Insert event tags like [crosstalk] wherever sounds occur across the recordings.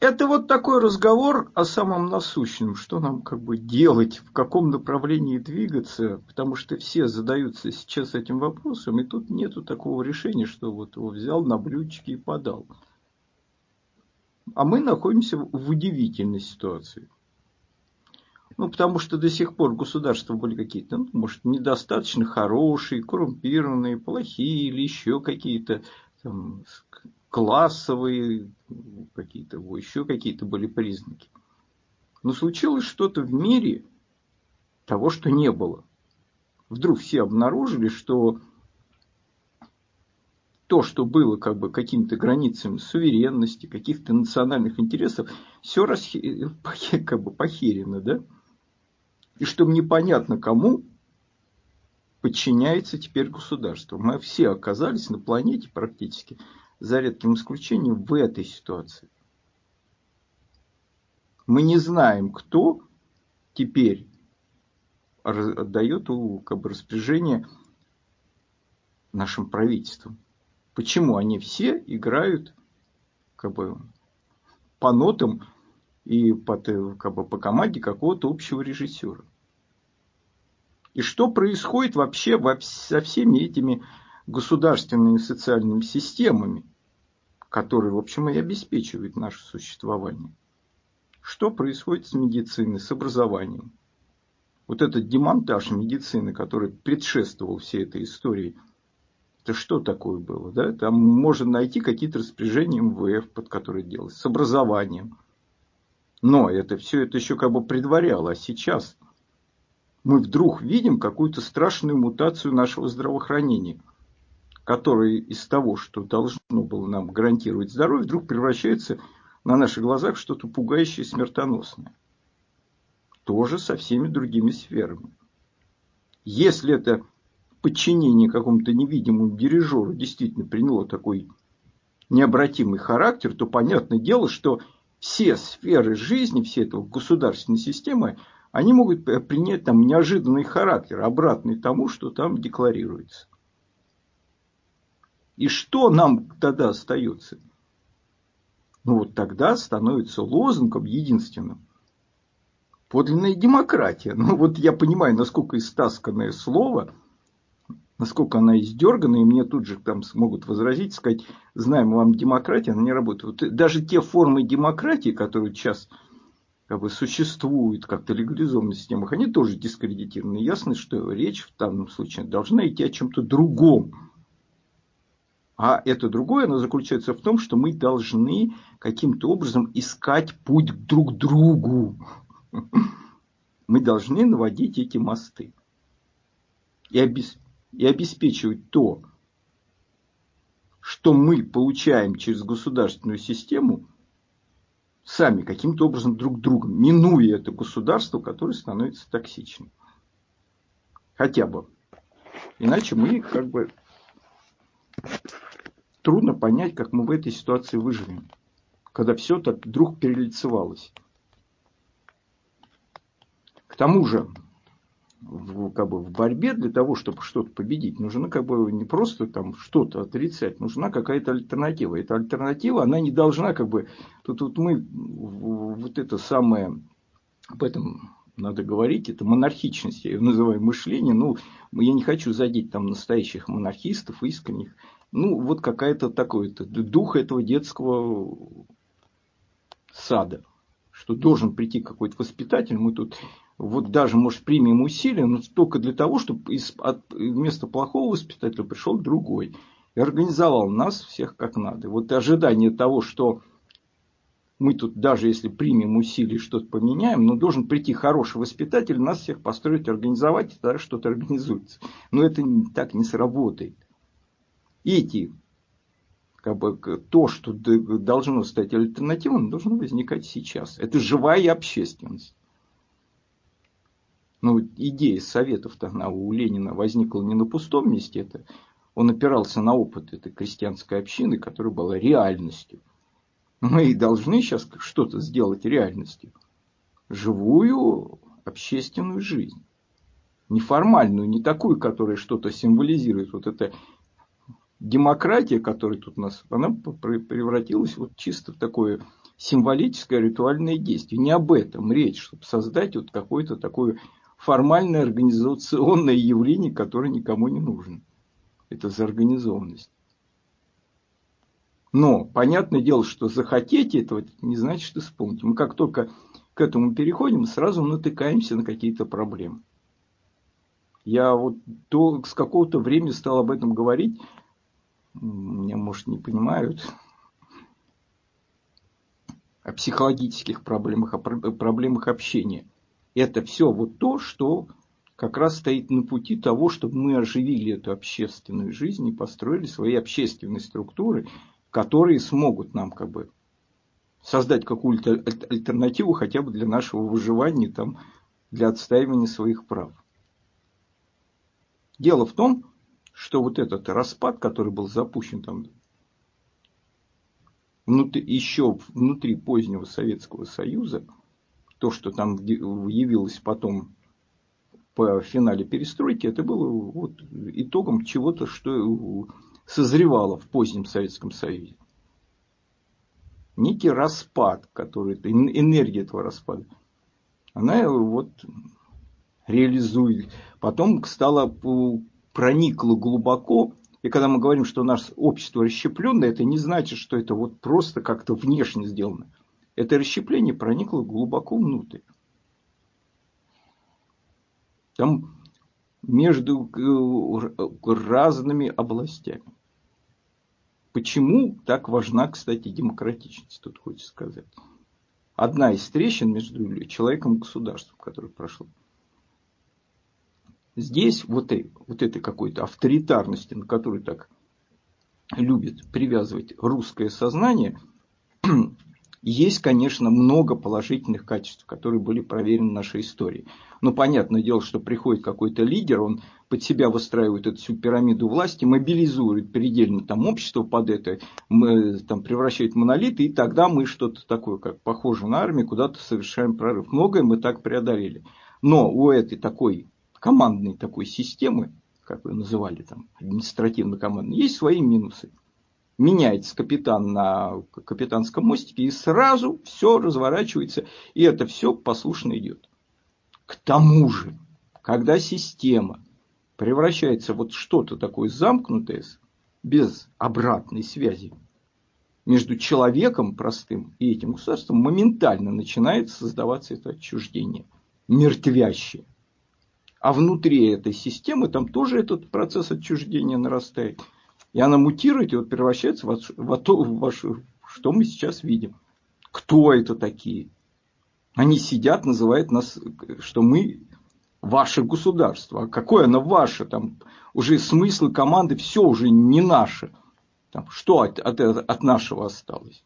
это вот такой разговор о самом насущном, что нам как бы делать, в каком направлении двигаться, потому что все задаются сейчас этим вопросом, и тут нету такого решения, что вот его взял на блюдечке и подал. А мы находимся в удивительной ситуации. Ну, потому что до сих пор государства были какие-то, ну, может, недостаточно хорошие, коррумпированные, плохие или еще какие-то там, классовые, какие-то, еще какие-то были признаки. Но случилось что-то в мире того, что не было. Вдруг все обнаружили, что то, что было как бы какими-то границами суверенности, каких-то национальных интересов, все расхи... [laughs] как бы похерено, да? И что непонятно кому подчиняется теперь государство. Мы все оказались на планете практически за редким исключением, в этой ситуации. Мы не знаем, кто теперь отдает как бы, распоряжение нашим правительствам. Почему они все играют как бы, по нотам и под, как бы, по команде какого-то общего режиссера. И что происходит вообще со всеми этими государственными социальными системами, которые, в общем, и обеспечивают наше существование. Что происходит с медициной, с образованием? Вот этот демонтаж медицины, который предшествовал всей этой истории, это что такое было? Да? Там можно найти какие-то распоряжения МВФ, под которые делалось, с образованием. Но это все это еще как бы предваряло. А сейчас мы вдруг видим какую-то страшную мутацию нашего здравоохранения – которые из того, что должно было нам гарантировать здоровье, вдруг превращаются на наших глазах в что-то пугающее и смертоносное. Тоже со всеми другими сферами. Если это подчинение какому-то невидимому дирижеру действительно приняло такой необратимый характер, то понятное дело, что все сферы жизни, все этого государственной системы, они могут принять там неожиданный характер, обратный тому, что там декларируется. И что нам тогда остается? Ну вот тогда становится лозунгом единственным подлинная демократия. Ну вот я понимаю, насколько истасканное слово, насколько она издергана, и мне тут же там смогут возразить, сказать, знаем вам демократия, она не работает. Вот даже те формы демократии, которые сейчас как бы существуют как-то легализованных системах, они тоже дискредитированы. Ясно, что речь в данном случае должна идти о чем-то другом. А это другое, оно заключается в том, что мы должны каким-то образом искать путь друг к другу. Мы должны наводить эти мосты. И, обес... и обеспечивать то, что мы получаем через государственную систему, сами каким-то образом друг другом, минуя это государство, которое становится токсичным. Хотя бы. Иначе мы как бы Трудно понять, как мы в этой ситуации выживем, когда все так вдруг перелицевалось. К тому же, в, как бы, в борьбе для того, чтобы что-то победить, нужно как бы не просто там что-то отрицать, нужна какая-то альтернатива. Эта альтернатива, она не должна как бы... Тут вот мы вот это самое... Об этом надо говорить, это монархичность, я ее называю мышление. Ну, я не хочу задеть там настоящих монархистов, искренних ну, вот какая-то такой -то, дух этого детского сада, что должен прийти какой-то воспитатель, мы тут вот даже, может, примем усилия, но только для того, чтобы из, от, вместо плохого воспитателя пришел другой и организовал нас всех как надо. Вот ожидание того, что мы тут даже если примем усилия что-то поменяем, но должен прийти хороший воспитатель, нас всех построить, организовать, и тогда что-то организуется. Но это так не сработает эти, как бы, то, что должно стать альтернативным, должно возникать сейчас. Это живая общественность. Ну, идея советов-то она у Ленина возникла не на пустом месте. Это, он опирался на опыт этой крестьянской общины, которая была реальностью. Мы и должны сейчас что-то сделать реальностью. Живую общественную жизнь. Неформальную, не такую, которая что-то символизирует. Вот это демократия, которая тут у нас, она превратилась вот чисто в такое символическое ритуальное действие. Не об этом речь, чтобы создать вот какое-то такое формальное организационное явление, которое никому не нужно. Это заорганизованность. Но понятное дело, что захотите этого, это не значит, что исполните. Мы как только к этому переходим, сразу натыкаемся на какие-то проблемы. Я вот то, с какого-то времени стал об этом говорить, меня, может, не понимают, о психологических проблемах, о проблемах общения. Это все вот то, что как раз стоит на пути того, чтобы мы оживили эту общественную жизнь и построили свои общественные структуры, которые смогут нам как бы создать какую-то альтернативу хотя бы для нашего выживания, там, для отстаивания своих прав. Дело в том, что вот этот распад, который был запущен там внутри, еще внутри позднего Советского Союза, то, что там явилось потом по финале перестройки, это было вот итогом чего-то, что созревало в позднем Советском Союзе некий распад, который, энергия этого распада, она вот реализует. Потом стала, проникла глубоко. И когда мы говорим, что наше общество расщепленное, это не значит, что это вот просто как-то внешне сделано. Это расщепление проникло глубоко внутрь. Там между э, разными областями. Почему так важна, кстати, демократичность, тут хочется сказать. Одна из трещин между человеком и государством, которая прошла. Здесь вот, вот этой какой-то авторитарности, на которую так любит привязывать русское сознание, [clears throat] есть, конечно, много положительных качеств, которые были проверены нашей истории. Но понятное дело, что приходит какой-то лидер, он под себя выстраивает эту всю пирамиду власти, мобилизует предельно там общество под это, мы, там, превращает в монолит, и тогда мы что-то такое, как похоже на армию, куда-то совершаем прорыв. Многое мы так преодолели. Но у этой такой командной такой системы, как вы называли там, административно-командной, есть свои минусы. Меняется капитан на капитанском мостике, и сразу все разворачивается, и это все послушно идет. К тому же, когда система превращается вот что-то такое замкнутое, без обратной связи между человеком простым и этим государством, моментально начинает создаваться это отчуждение, мертвящее. А внутри этой системы там тоже этот процесс отчуждения нарастает. И она мутирует и вот превращается в, в, то, в ваше, что мы сейчас видим. Кто это такие? Они сидят, называют нас, что мы ваше государство. А какое оно ваше? Там уже смысл команды, все уже не наше. Там, что от, от, от нашего осталось?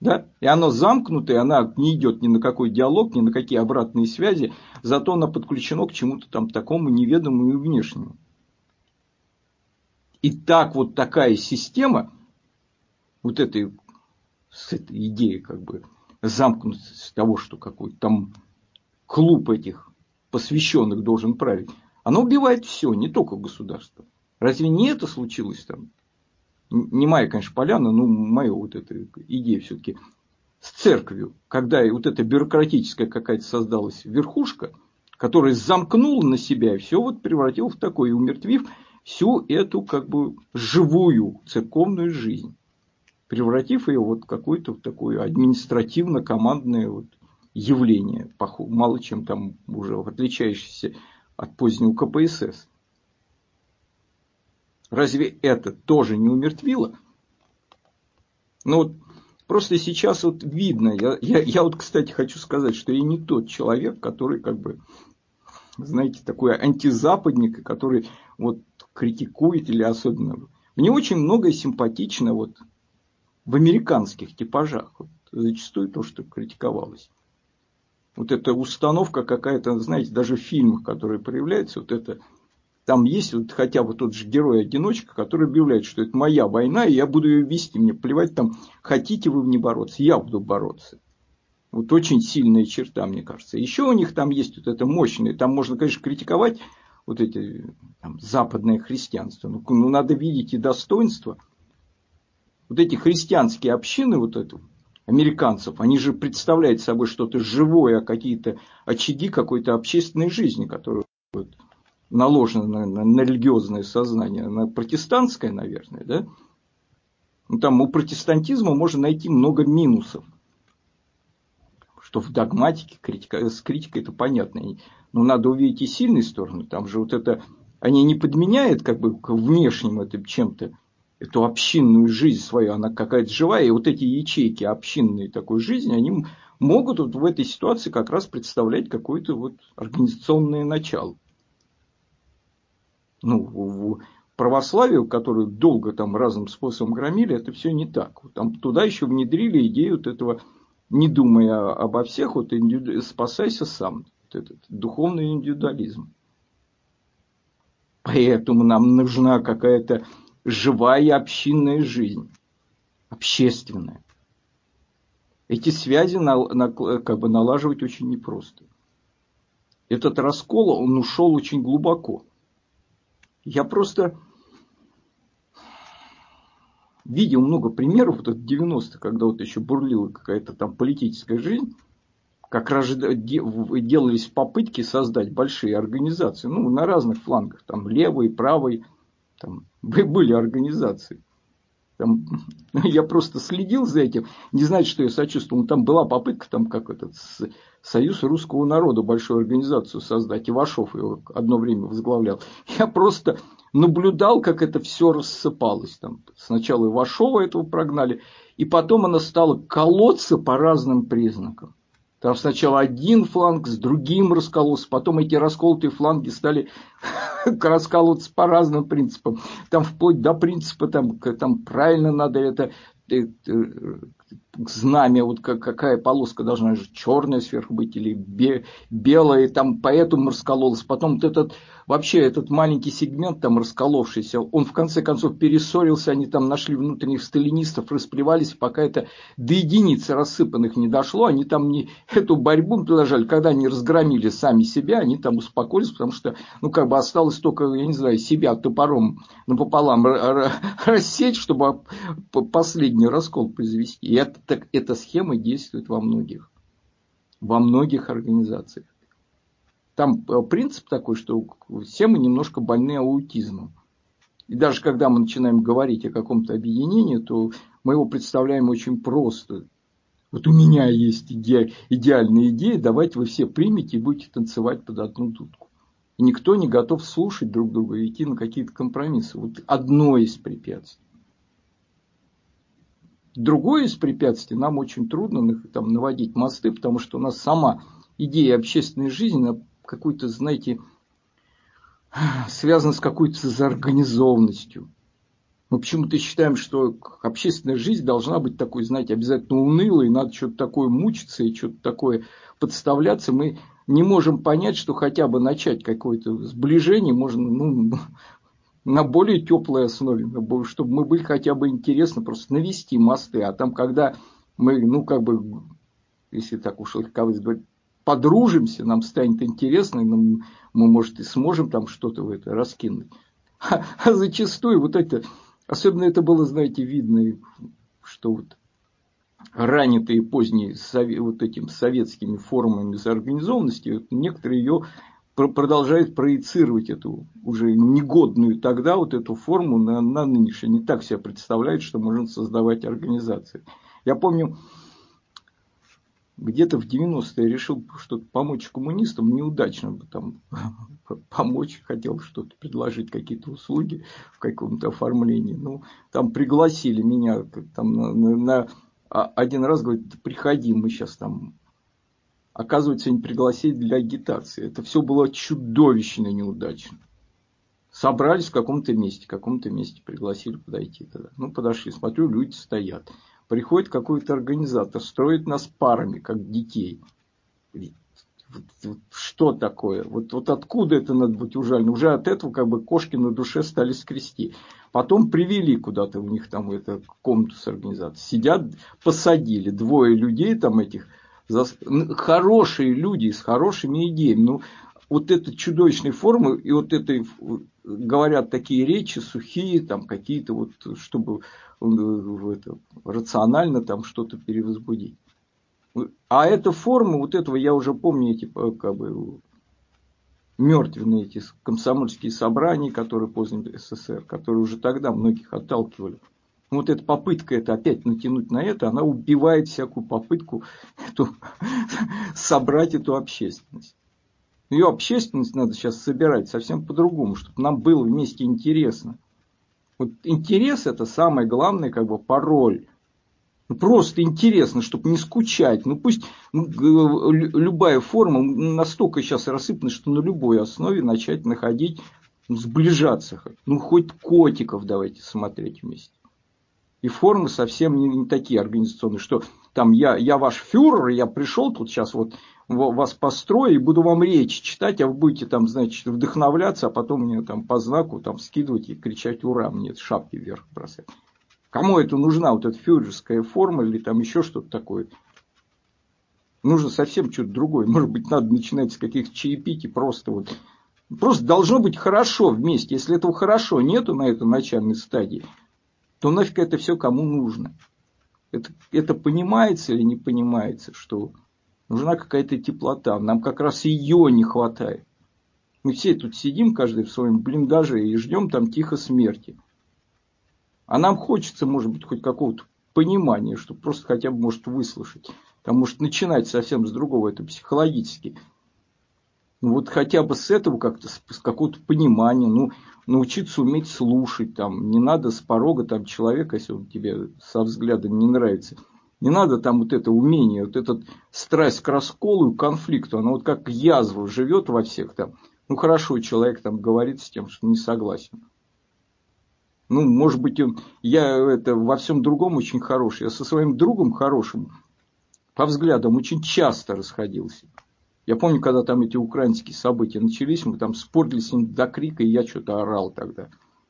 Да? И оно замкнутое, она не идет ни на какой диалог, ни на какие обратные связи, зато она подключена к чему-то там такому неведомому и внешнему. И так вот такая система, вот этой, с этой идеей как бы замкнутости того, что какой-то там клуб этих посвященных должен править, оно убивает все, не только государство. Разве не это случилось там? Не моя, конечно, поляна, но моя вот эта идея все-таки с церковью, когда вот эта бюрократическая какая-то создалась верхушка, которая замкнула на себя и все вот превратила в такое, умертвив всю эту как бы живую церковную жизнь, превратив ее вот в какое-то вот такое административно-командное вот явление, мало чем там уже отличающееся от позднего КПСС. Разве это тоже не умертвило? Ну вот просто сейчас вот видно, я, я, я вот, кстати, хочу сказать, что я не тот человек, который как бы, знаете, такой антизападник, который вот критикует или особенно. Мне очень многое симпатично вот в американских типажах. Вот, зачастую то, что критиковалось вот эта установка какая-то, знаете, даже в фильмах, которые проявляются, вот это, там есть вот хотя бы тот же герой-одиночка, который объявляет, что это моя война, и я буду ее вести, мне плевать там, хотите вы в ней бороться, я буду бороться. Вот очень сильная черта, мне кажется. Еще у них там есть вот это мощное, там можно, конечно, критиковать вот эти там, западное христианство, но ну, надо видеть и достоинство. Вот эти христианские общины, вот это, американцев. Они же представляют собой что-то живое, какие-то очаги какой-то общественной жизни, которые вот, наложены на, на, на религиозное сознание, на протестантское, наверное, да? Ну, там у протестантизма можно найти много минусов. Что в догматике, критика, с критикой это понятно. Но надо увидеть и сильные стороны. Там же вот это, они не подменяют как бы внешним этим чем-то эту общинную жизнь свою, она какая-то живая, и вот эти ячейки общинной такой жизни, они могут вот в этой ситуации как раз представлять какое-то вот организационное начало. Ну, в православию, которую долго там разным способом громили, это все не так. Там туда еще внедрили идею вот этого, не думая обо всех, вот индивиду... спасайся сам. Вот этот духовный индивидуализм. Поэтому нам нужна какая-то живая общинная жизнь, общественная. Эти связи на, на, как бы налаживать очень непросто. Этот раскол, он ушел очень глубоко. Я просто видел много примеров, вот от 90-х, когда вот еще бурлила какая-то там политическая жизнь, как раз делались попытки создать большие организации, ну, на разных флангах, там, левой, правой, там [laughs] были организации. Там, [laughs] я просто следил за этим, не знаете, что я сочувствовал. Там была попытка, там как этот Союз русского народа, большую организацию создать. Ивашов его одно время возглавлял. Я просто наблюдал, как это все рассыпалось. Там, сначала Ивашова этого прогнали, и потом она стала колоться по разным признакам. Там сначала один фланг с другим раскололся, потом эти расколотые фланги стали [laughs] раскалываться по разным принципам. Там вплоть до принципа, там, там правильно надо это э, э, знамя, вот какая полоска должна же черная сверху быть или белая, и там поэтому раскололась. Потом вот этот вообще этот маленький сегмент там расколовшийся, он в конце концов перессорился, они там нашли внутренних сталинистов, расплевались, пока это до единицы рассыпанных не дошло, они там не эту борьбу продолжали, когда они разгромили сами себя, они там успокоились, потому что, ну, как бы осталось только, я не знаю, себя топором напополам [laughs] рассечь, чтобы последний раскол произвести. Это, так, эта схема действует во многих, во многих организациях. Там э, принцип такой, что все мы немножко больны аутизмом. И даже когда мы начинаем говорить о каком-то объединении, то мы его представляем очень просто. Вот у меня есть иде, идеальная идея, давайте вы все примете и будете танцевать под одну дудку. И никто не готов слушать друг друга и идти на какие-то компромиссы. Вот одно из препятствий. Другое из препятствий, нам очень трудно там, наводить мосты, потому что у нас сама идея общественной жизни какой-то, знаете, связано с какой-то заорганизованностью. Мы почему-то считаем, что общественная жизнь должна быть такой, знаете, обязательно унылой, надо что-то такое мучиться и что-то такое подставляться. Мы не можем понять, что хотя бы начать какое-то сближение можно ну, на более теплой основе, чтобы мы были хотя бы интересны, просто навести мосты. А там, когда мы, ну, как бы, если так уж легко говорить, подружимся, нам станет интересно, мы, может, и сможем там что-то в это раскинуть. А, [laughs] а зачастую вот это, особенно это было, знаете, видно, что вот ранитые поздние вот этим советскими формами заорганизованности, вот некоторые ее продолжают проецировать эту уже негодную тогда вот эту форму на, на нынешнюю. Не так себе представляют, что можно создавать организации. Я помню, где-то в 90-е решил что-то помочь коммунистам, неудачно там [laughs] помочь, хотел что-то предложить, какие-то услуги в каком-то оформлении. Ну, там пригласили меня там, на, на, на а, один раз, говорит, приходи, мы сейчас там Оказывается, они пригласили для агитации. Это все было чудовищно неудачно. Собрались в каком-то месте, в каком-то месте пригласили подойти тогда. Ну, подошли, смотрю, люди стоят. Приходит какой-то организатор, строит нас парами, как детей. Что такое? Вот, вот откуда это надо быть ужально? Уже от этого как бы кошки на душе стали скрести. Потом привели куда-то у них там эту комнату с организацией. Сидят, посадили двое людей там этих, хорошие люди с хорошими идеями. Ну, вот этой чудовищной формы и вот этой говорят такие речи сухие, там какие-то вот, чтобы э, это, рационально там что-то перевозбудить. А эта форма, вот этого я уже помню эти э, как бы мертвенные эти комсомольские собрания, которые позднее СССР, которые уже тогда многих отталкивали. Вот эта попытка это опять натянуть на это, она убивает всякую попытку эту, [laughs] собрать эту общественность. Ее общественность надо сейчас собирать совсем по-другому, чтобы нам было вместе интересно. Вот интерес это самое главное, как бы пароль. Ну, просто интересно, чтобы не скучать. Ну пусть ну, любая форма настолько сейчас рассыпана, что на любой основе начать находить, ну, сближаться. Ну хоть котиков давайте смотреть вместе. И формы совсем не, не такие организационные, что там я, я ваш фюрер, я пришел тут сейчас вот вас построю и буду вам речь читать, а вы будете там, значит, вдохновляться, а потом мне там по знаку там скидывать и кричать ура, мне шапки вверх бросать. Кому это нужна вот эта фюрерская форма или там еще что-то такое? Нужно совсем что-то другое. Может быть, надо начинать с каких-то чаепитий просто вот. Просто должно быть хорошо вместе. Если этого хорошо нету на этой начальной стадии, то нафиг это все кому нужно. Это, это понимается или не понимается, что нужна какая-то теплота. Нам как раз ее не хватает. Мы все тут сидим, каждый в своем блиндаже, и ждем там тихо смерти. А нам хочется, может быть, хоть какого-то понимания, что просто хотя бы может выслушать. Там может начинать совсем с другого, это психологически. Ну, вот хотя бы с этого как-то, с какого-то понимания, ну, научиться уметь слушать, там, не надо с порога там человека, если он тебе со взгляда не нравится, не надо там вот это умение, вот этот страсть к расколу и конфликту, она вот как язва живет во всех там. Ну хорошо, человек там говорит с тем, что не согласен. Ну, может быть, я это во всем другом очень хороший. Я со своим другом хорошим по взглядам очень часто расходился. Я помню, когда там эти украинские события начались, мы там спорили с ним до крика, и я что-то орал тогда.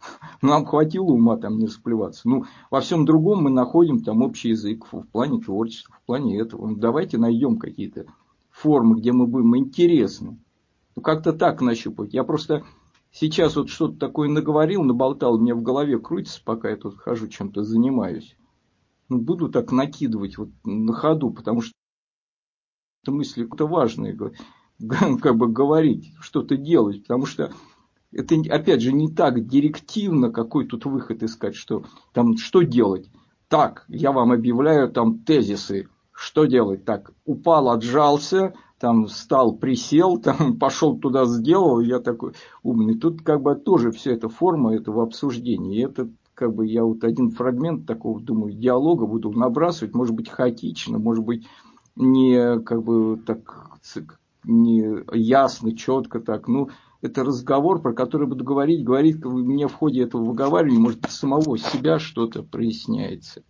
[laughs] Нам хватило ума там не расплеваться. Ну, во всем другом мы находим там общий язык в плане творчества, в плане этого. Ну, давайте найдем какие-то формы, где мы будем интересны. Ну, как-то так нащупать. Я просто сейчас вот что-то такое наговорил, наболтал, мне в голове крутится, пока я тут хожу, чем-то занимаюсь. Ну, буду так накидывать вот на ходу, потому что мысли это важные, как бы говорить, что-то делать, потому что это, опять же, не так директивно, какой тут выход искать, что там, что делать. Так, я вам объявляю там тезисы, что делать? Так, упал, отжался, там встал, присел, [laughs] там пошел туда, сделал, я такой умный. Тут как бы тоже все это форма этого обсуждения. И это как бы я вот один фрагмент такого, думаю, диалога буду набрасывать, может быть, хаотично, может быть, не как бы так не ясно, четко так. Ну, это разговор, про который буду говорить, говорить, мне в ходе этого выговаривания, может самого себя что-то проясняется.